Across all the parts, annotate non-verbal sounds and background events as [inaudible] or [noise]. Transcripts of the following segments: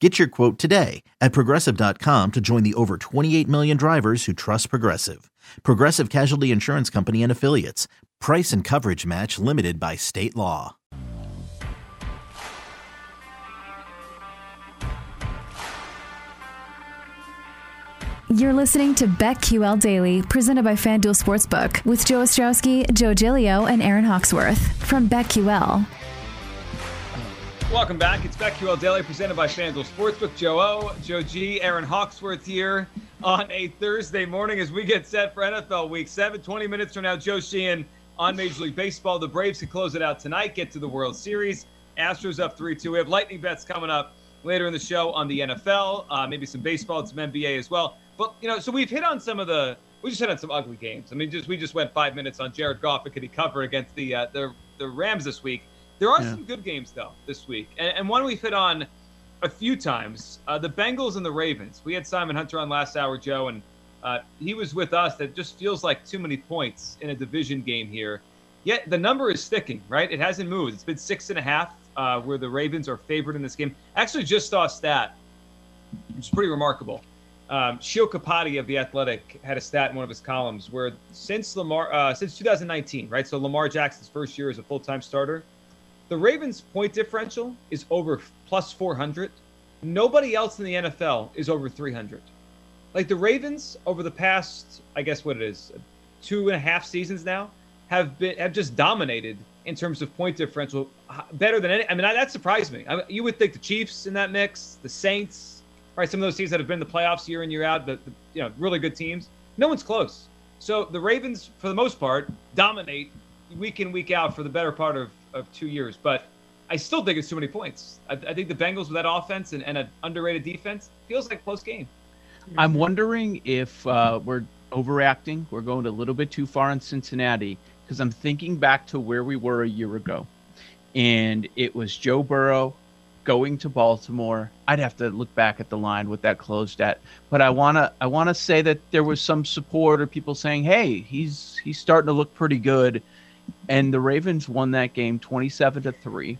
Get your quote today at progressive.com to join the over 28 million drivers who trust Progressive. Progressive Casualty Insurance Company and Affiliates. Price and coverage match limited by state law. You're listening to BetQL Daily, presented by FanDuel Sportsbook, with Joe Ostrowski, Joe Gilio, and Aaron Hawksworth from BetQL. Welcome back. It's BetQL Daily presented by FanDuel Sportsbook. Joe O, Joe G, Aaron Hawksworth here on a Thursday morning as we get set for NFL Week 7. 20 minutes from now, Joe Sheehan on Major League Baseball. The Braves can close it out tonight, get to the World Series. Astros up 3 2. We have lightning bets coming up later in the show on the NFL, uh, maybe some baseball and some NBA as well. But, you know, so we've hit on some of the, we just hit on some ugly games. I mean, just we just went five minutes on Jared Goff and could he cover against the, uh, the, the Rams this week. There are yeah. some good games though this week, and, and one we've hit on a few times. Uh, the Bengals and the Ravens. We had Simon Hunter on last hour, Joe, and uh, he was with us. That just feels like too many points in a division game here. Yet the number is sticking, right? It hasn't moved. It's been six and a half, uh, where the Ravens are favored in this game. Actually, just saw a stat, It's pretty remarkable. Um, Sheil Kapadia of the Athletic had a stat in one of his columns where since Lamar, uh, since 2019, right? So Lamar Jackson's first year as a full-time starter, the Ravens' point differential is over plus 400. Nobody else in the NFL is over 300. Like the Ravens over the past, I guess what it is, two and a half seasons now, have been have just dominated in terms of point differential, uh, better than any. I mean, that surprised me. I, you would think the Chiefs in that mix, the Saints, right? Some of those teams that have been in the playoffs year in year out, the, the you know really good teams. No one's close. So the Ravens, for the most part, dominate week in week out for the better part of of two years. But I still think it's too many points. I, I think the Bengals with that offense and, and an underrated defense feels like a close game. I'm wondering if uh, we're overreacting. We're going a little bit too far in Cincinnati because I'm thinking back to where we were a year ago, and it was Joe Burrow going to Baltimore. I'd have to look back at the line with that closed at, but I wanna I wanna say that there was some support or people saying, "Hey, he's he's starting to look pretty good." And the Ravens won that game 27 to 3.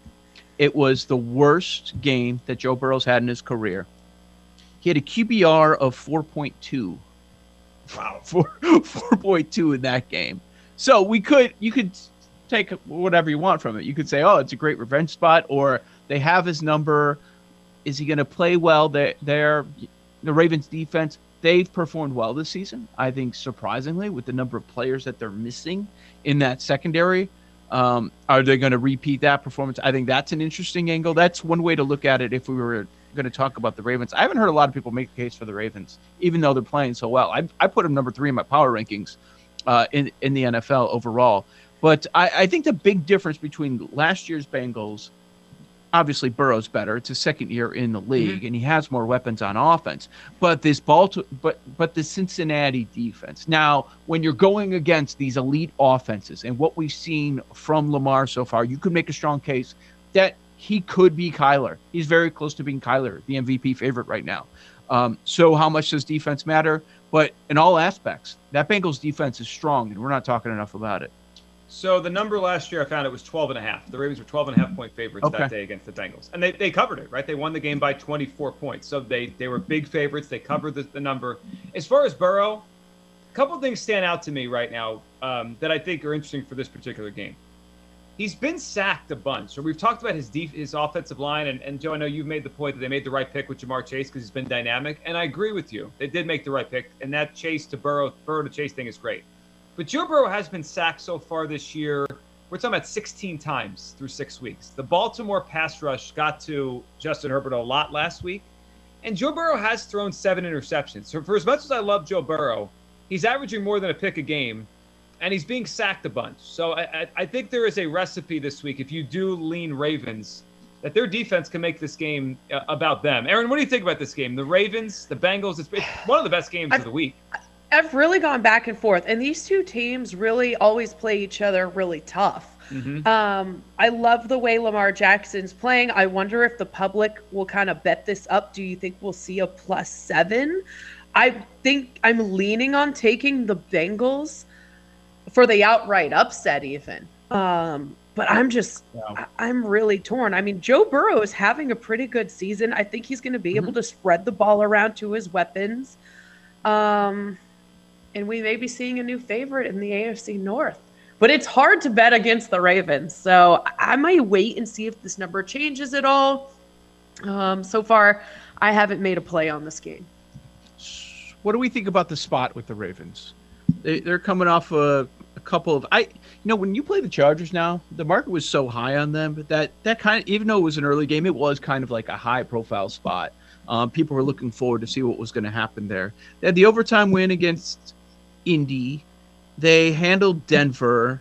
It was the worst game that Joe Burrow's had in his career. He had a QBR of 4.2. Wow, [laughs] 4, 4.2 in that game. So we could you could take whatever you want from it. You could say, "Oh, it's a great revenge spot," or they have his number. Is he going to play well? There, there, the Ravens defense they've performed well this season. I think surprisingly, with the number of players that they're missing in that secondary. Um, are they going to repeat that performance? I think that's an interesting angle. That's one way to look at it if we were going to talk about the Ravens. I haven't heard a lot of people make a case for the Ravens, even though they're playing so well. I, I put them number three in my power rankings uh, in, in the NFL overall. But I, I think the big difference between last year's Bengals obviously Burrow's better. It's his second year in the league, mm-hmm. and he has more weapons on offense. But this Baltimore, but but the Cincinnati defense. Now, when you're going against these elite offenses, and what we've seen from Lamar so far, you could make a strong case that he could be Kyler. He's very close to being Kyler, the MVP favorite right now. Um, so, how much does defense matter? But in all aspects, that Bengals defense is strong, and we're not talking enough about it. So the number last year I found it was 12 and a half. The Ravens were 12 and a half point favorites okay. that day against the Bengals. And they, they covered it, right? They won the game by 24 points. So they, they were big favorites. They covered the, the number. As far as Burrow, a couple things stand out to me right now um, that I think are interesting for this particular game. He's been sacked a bunch. So we've talked about his def- his offensive line, and, and Joe, I know you've made the point that they made the right pick with Ja'Marr Chase because he's been dynamic, and I agree with you. They did make the right pick, and that Chase to Burrow, Burrow to Chase thing is great. But Joe Burrow has been sacked so far this year. We're talking about 16 times through six weeks. The Baltimore pass rush got to Justin Herbert a lot last week. And Joe Burrow has thrown seven interceptions. So for as much as I love Joe Burrow, he's averaging more than a pick a game, and he's being sacked a bunch. So I, I, I think there is a recipe this week if you do lean Ravens that their defense can make this game uh, about them. Aaron, what do you think about this game? The Ravens, the Bengals, it's, it's one of the best games I've, of the week. I've really gone back and forth, and these two teams really always play each other really tough. Mm-hmm. Um, I love the way Lamar Jackson's playing. I wonder if the public will kind of bet this up. Do you think we'll see a plus seven? I think I'm leaning on taking the Bengals for the outright upset, even. Um, but I'm just, yeah. I'm really torn. I mean, Joe Burrow is having a pretty good season. I think he's going to be mm-hmm. able to spread the ball around to his weapons. Um, and we may be seeing a new favorite in the AFC North. But it's hard to bet against the Ravens. So I might wait and see if this number changes at all. Um, so far, I haven't made a play on this game. What do we think about the spot with the Ravens? They, are coming off a, a, couple of I, you know, when you play the Chargers now, the market was so high on them, but that that kind of even though it was an early game, it was kind of like a high profile spot. Um, people were looking forward to see what was going to happen there. They had the overtime win against Indy. They handled Denver.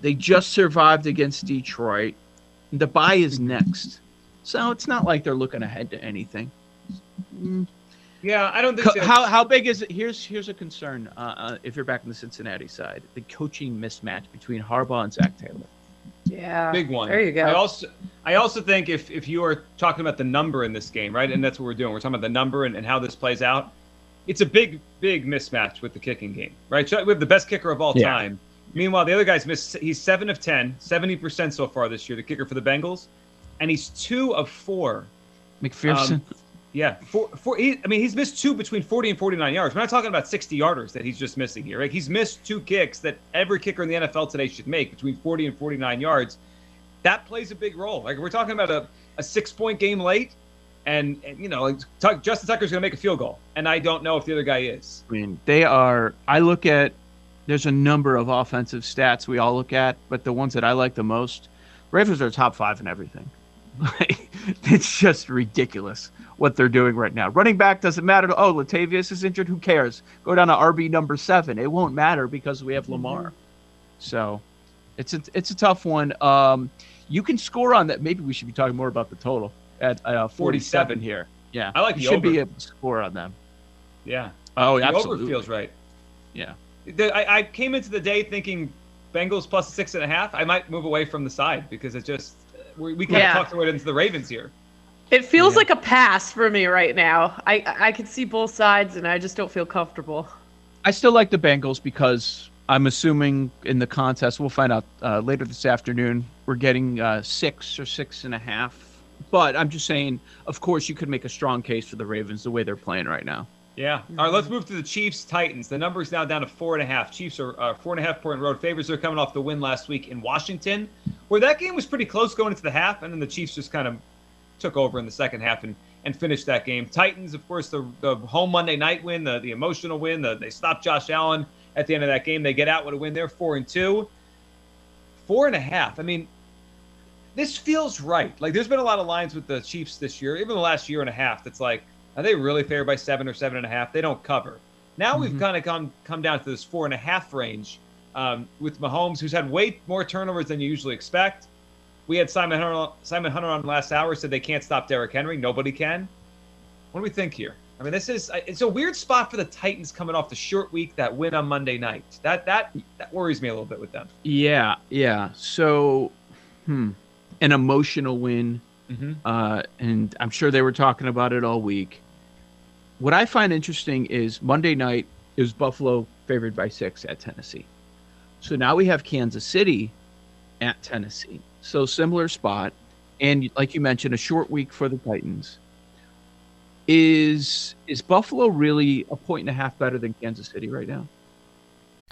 They just survived against Detroit. The bye is next. So it's not like they're looking ahead to anything. Mm. Yeah, I don't think so. How, how big is it? Here's here's a concern uh, uh, if you're back on the Cincinnati side the coaching mismatch between Harbaugh and Zac Taylor. Yeah, big one. There you go. I also I also think if if you are talking about the number in this game, right, and that's what we're doing, we're talking about the number and, and how this plays out it's a big, big mismatch with the kicking game, right? We have the best kicker of all yeah. time. Meanwhile, the other guy's missed. He's seven of 10, 70% so far this year, the kicker for the Bengals, and he's two of four. McPherson. Um, yeah, four, four, he, I mean, he's missed two between 40 and 49 yards. We're not talking about 60 yarders that he's just missing here. Right? He's missed two kicks that every kicker in the NFL today should make between 40 and 49 yards. That plays a big role. Like we're talking about a, a six point game late and, and you know, Tuck, Justin Tucker's going to make a field goal, and I don't know if the other guy is. I mean, they are. I look at. There's a number of offensive stats we all look at, but the ones that I like the most, Ravens are top five in everything. [laughs] it's just ridiculous what they're doing right now. Running back doesn't matter. Oh, Latavius is injured. Who cares? Go down to RB number seven. It won't matter because we have Lamar. Mm-hmm. So, it's a it's a tough one. Um, you can score on that. Maybe we should be talking more about the total at uh, 47 here. Yeah, I like you the should over. be able to score on them. Yeah. Oh, the absolutely. Over feels right. Yeah. The, I, I, came into the day thinking Bengals plus six and a half. I might move away from the side because it just we, we kind yeah. of talked our way into the Ravens here. It feels yeah. like a pass for me right now. I I can see both sides and I just don't feel comfortable. I still like the Bengals because I'm assuming in the contest we'll find out uh, later this afternoon. We're getting uh, six or six and a half but I'm just saying, of course, you could make a strong case for the Ravens the way they're playing right now. Yeah. All right, let's move to the Chiefs Titans. The number is now down to four and a half. Chiefs are uh, four and a half point road favorites. They're coming off the win last week in Washington, where that game was pretty close going into the half, and then the Chiefs just kind of took over in the second half and, and finished that game. Titans, of course, the, the home Monday night win, the, the emotional win. The, they stopped Josh Allen at the end of that game. They get out with a win. They're four and two. Four and a half. I mean, this feels right. Like there's been a lot of lines with the Chiefs this year, even the last year and a half. That's like, are they really favored by seven or seven and a half? They don't cover. Now mm-hmm. we've kind of come come down to this four and a half range um, with Mahomes, who's had way more turnovers than you usually expect. We had Simon Hunter, Simon Hunter on last hour said they can't stop Derrick Henry. Nobody can. What do we think here? I mean, this is it's a weird spot for the Titans coming off the short week that win on Monday night. That that that worries me a little bit with them. Yeah, yeah. So, hmm an emotional win. Mm-hmm. Uh, and I'm sure they were talking about it all week. What I find interesting is Monday night is Buffalo favored by six at Tennessee. So now we have Kansas City at Tennessee. So similar spot. And like you mentioned, a short week for the Titans. Is is Buffalo really a point and a half better than Kansas City right now?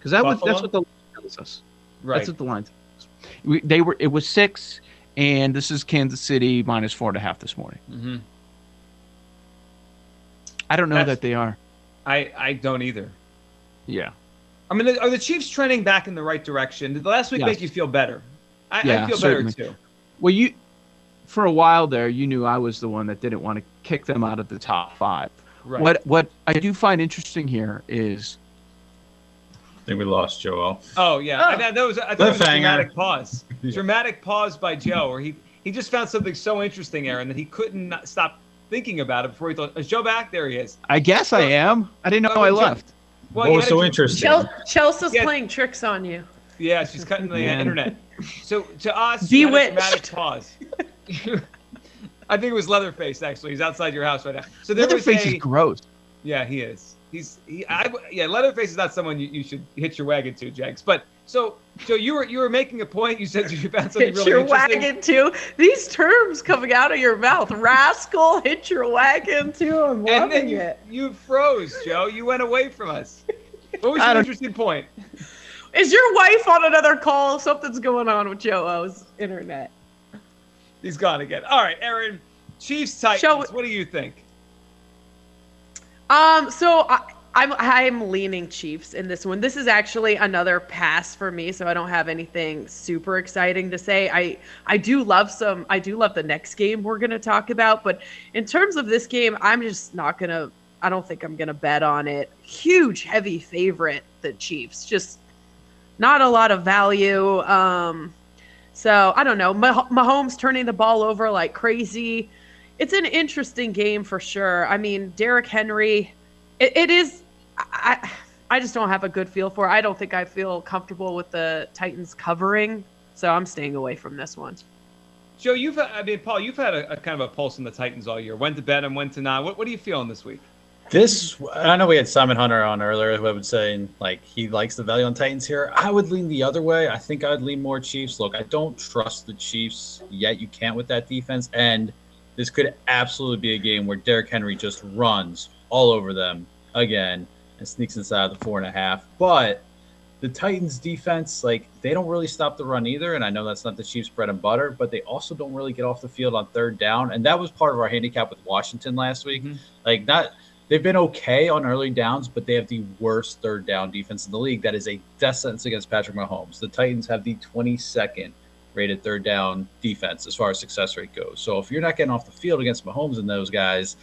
Because that was that's what the line tells us. Right. That's what the line tells us. We, they were it was six, and this is Kansas City minus four and a half this morning. Mm-hmm. I don't know that's, that they are. I I don't either. Yeah. I mean, are the Chiefs trending back in the right direction? Did the last week yes. make you feel better? I, yeah, I feel certainly. better too. Well, you for a while there, you knew I was the one that didn't want to kick them out of the top five. Right. What what I do find interesting here is. I think we lost Joel. Oh yeah, oh. I, that was, I thought was a dramatic pause. [laughs] yeah. Dramatic pause by Joe, where he he just found something so interesting, Aaron, that he couldn't stop thinking about it before he thought, "Is Joe back? There he is." I guess I am. I didn't know oh, I left. Well, what was so interesting? Chelsea's yeah. playing tricks on you. Yeah, she's cutting the uh, internet. So to us, bewitched. Pause. [laughs] I think it was Leatherface. Actually, he's outside your house right now. So there Leatherface was a, is gross. Yeah, he is. He's he. I, yeah, Leatherface is not someone you, you should hitch your wagon to, Jenks. But so so you were you were making a point. You said [laughs] you found something hitch really your interesting. wagon to these terms coming out of your mouth. Rascal, hitch your wagon to. I'm loving and then you, it. You froze, Joe. You went away from us. [laughs] What was your interesting point? Is your wife on another call? Something's going on with Joe O's internet. He's gone again. All right, Aaron. Chiefs Titans. Show, what do you think? Um, so I, I'm I'm leaning Chiefs in this one. This is actually another pass for me, so I don't have anything super exciting to say. I I do love some. I do love the next game we're gonna talk about, but in terms of this game, I'm just not gonna. I don't think I'm gonna bet on it. Huge, heavy favorite, the Chiefs. Just not a lot of value. Um, so I don't know. Mah- Mahomes turning the ball over like crazy. It's an interesting game for sure. I mean, Derrick Henry, it, it is. I I just don't have a good feel for. It. I don't think I feel comfortable with the Titans covering, so I'm staying away from this one. Joe, you've I mean, Paul, you've had a, a kind of a pulse on the Titans all year. When to bet and when to not. What what are you feeling this week? This I know we had Simon Hunter on earlier who would say like he likes the value on Titans here. I would lean the other way. I think I'd lean more Chiefs. Look, I don't trust the Chiefs yet. You can't with that defense, and this could absolutely be a game where Derrick Henry just runs all over them again and sneaks inside of the four and a half. But the Titans defense, like they don't really stop the run either. And I know that's not the Chiefs' bread and butter, but they also don't really get off the field on third down. And that was part of our handicap with Washington last week. Mm-hmm. Like not they've been okay on early downs, but they have the worst third down defense in the league. That is a death sentence against Patrick Mahomes. The Titans have the 22nd rated third down defense as far as success rate goes. So if you're not getting off the field against Mahomes and those guys,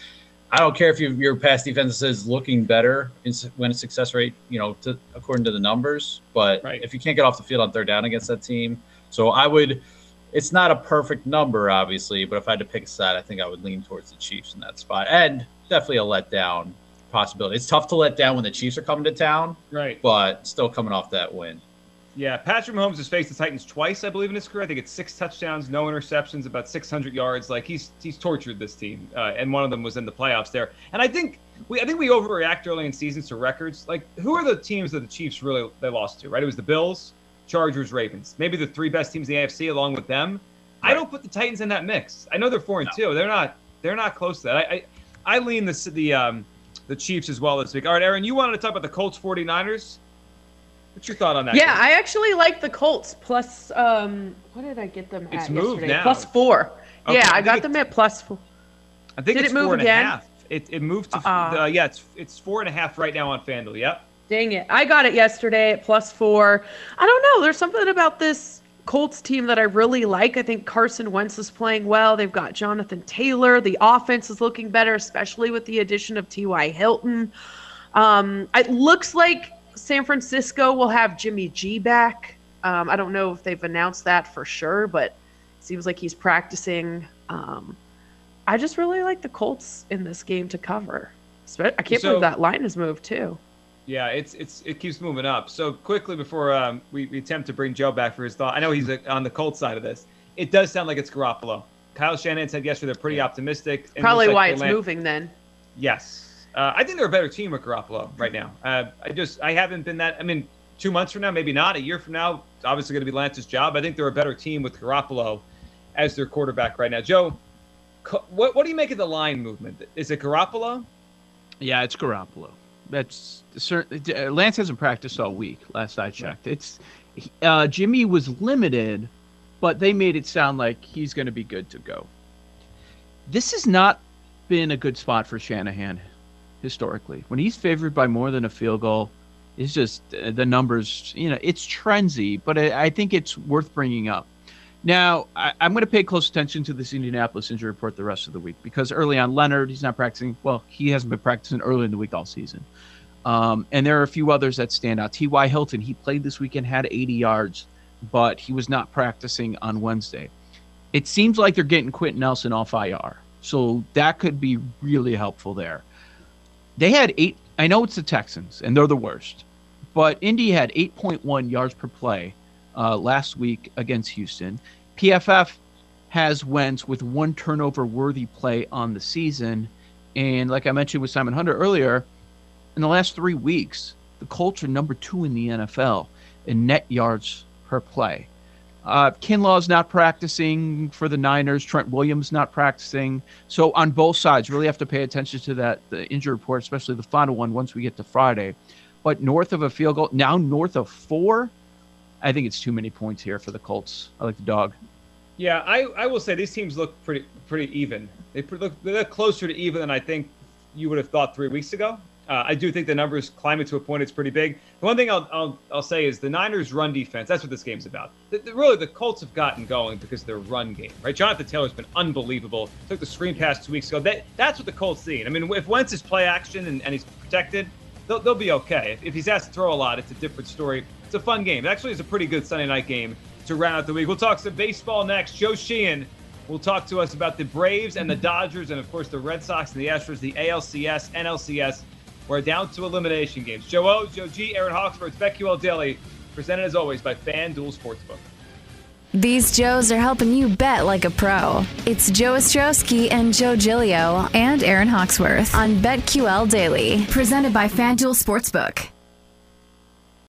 I don't care if you, your pass defense is looking better in, when it's success rate, you know, to, according to the numbers. But right. if you can't get off the field on third down against that team, so I would. It's not a perfect number, obviously, but if I had to pick a side, I think I would lean towards the Chiefs in that spot. And definitely a letdown possibility. It's tough to let down when the Chiefs are coming to town, right? But still coming off that win. Yeah, Patrick Mahomes has faced the Titans twice, I believe, in his career. I think it's six touchdowns, no interceptions, about 600 yards. Like he's he's tortured this team, uh, and one of them was in the playoffs there. And I think we I think we overreact early in seasons to records. Like who are the teams that the Chiefs really they lost to? Right? It was the Bills, Chargers, Ravens, maybe the three best teams in the AFC, along with them. Right. I don't put the Titans in that mix. I know they're four and no. two. They're not. They're not close to that. I, I I lean the the um, the Chiefs as well this week. All right, Aaron, you wanted to talk about the Colts 49ers. What's your thought on that? Yeah, game? I actually like the Colts plus. Um, what did I get them At it's moved yesterday? Now. Plus four. Okay, yeah, I, I got them at plus four. I think did it's it move four and again? a half. It, it moved to uh, uh, yeah, it's it's four and a half right now on FanDuel. Yep. Dang it! I got it yesterday at plus four. I don't know. There's something about this Colts team that I really like. I think Carson Wentz is playing well. They've got Jonathan Taylor. The offense is looking better, especially with the addition of T.Y. Hilton. Um, it looks like San Francisco will have Jimmy G back. Um, I don't know if they've announced that for sure, but it seems like he's practicing. Um, I just really like the Colts in this game to cover. I can't so, believe that line has moved too. Yeah, it's it's it keeps moving up. So quickly before um, we, we attempt to bring Joe back for his thought, I know he's on the Colts side of this. It does sound like it's Garoppolo. Kyle Shanahan said yesterday they're pretty optimistic. Probably why it's land- moving then. Yes, uh, I think they're a better team with Garoppolo right now. Uh, I just I haven't been that. I mean, two months from now, maybe not. A year from now, it's obviously going to be Lance's job. I think they're a better team with Garoppolo as their quarterback right now. Joe, what what do you make of the line movement? Is it Garoppolo? Yeah, it's Garoppolo that's certain. Lance hasn't practiced all week. Last I checked, it's uh, Jimmy was limited, but they made it sound like he's going to be good to go. This has not been a good spot for Shanahan historically. When he's favored by more than a field goal, it's just uh, the numbers. You know, it's trendy, but I, I think it's worth bringing up. Now, I, am going to pay close attention to this Indianapolis injury report the rest of the week because early on, Leonard, he's not practicing. Well, he hasn't been practicing early in the week all season. Um, and there are a few others that stand out. T.Y. Hilton, he played this weekend, had 80 yards, but he was not practicing on Wednesday. It seems like they're getting Quenton Nelson off IR. So that could be really helpful there. They had eight, I know it's the Texans, and they're the worst, but Indy had 8.1 yards per play uh, last week against Houston. PFF has Wentz with one turnover worthy play on the season. And like I mentioned with Simon Hunter earlier, in the last three weeks, the Colts are number two in the NFL in net yards per play. Uh, Kinlaw's not practicing for the Niners. Trent Williams not practicing. So on both sides, really have to pay attention to that the injury report, especially the final one once we get to Friday. But north of a field goal, now north of four, I think it's too many points here for the Colts. I like the dog. Yeah, I, I will say these teams look pretty pretty even. They look they look closer to even than I think you would have thought three weeks ago. Uh, I do think the numbers climb it to a point. It's pretty big. The one thing I'll, I'll, I'll say is the Niners' run defense. That's what this game's about. The, the, really, the Colts have gotten going because of their run game, right? Jonathan Taylor's been unbelievable. Took the screen pass two weeks ago. That, that's what the Colts need. I mean, if Wentz is play action and, and he's protected, they'll, they'll be okay. If, if he's asked to throw a lot, it's a different story. It's a fun game. It actually is a pretty good Sunday night game to round out the week. We'll talk some baseball next. Joe Sheehan will talk to us about the Braves and the Dodgers, and of course the Red Sox and the Astros, the ALCS, NLCS. We're down to elimination games. Joe O, Joe G, Aaron Hawksworth, BetQL Daily, presented as always by FanDuel Sportsbook. These Joes are helping you bet like a pro. It's Joe Ostrowski and Joe Gilio and Aaron Hawksworth on BetQL Daily, presented by FanDuel Sportsbook.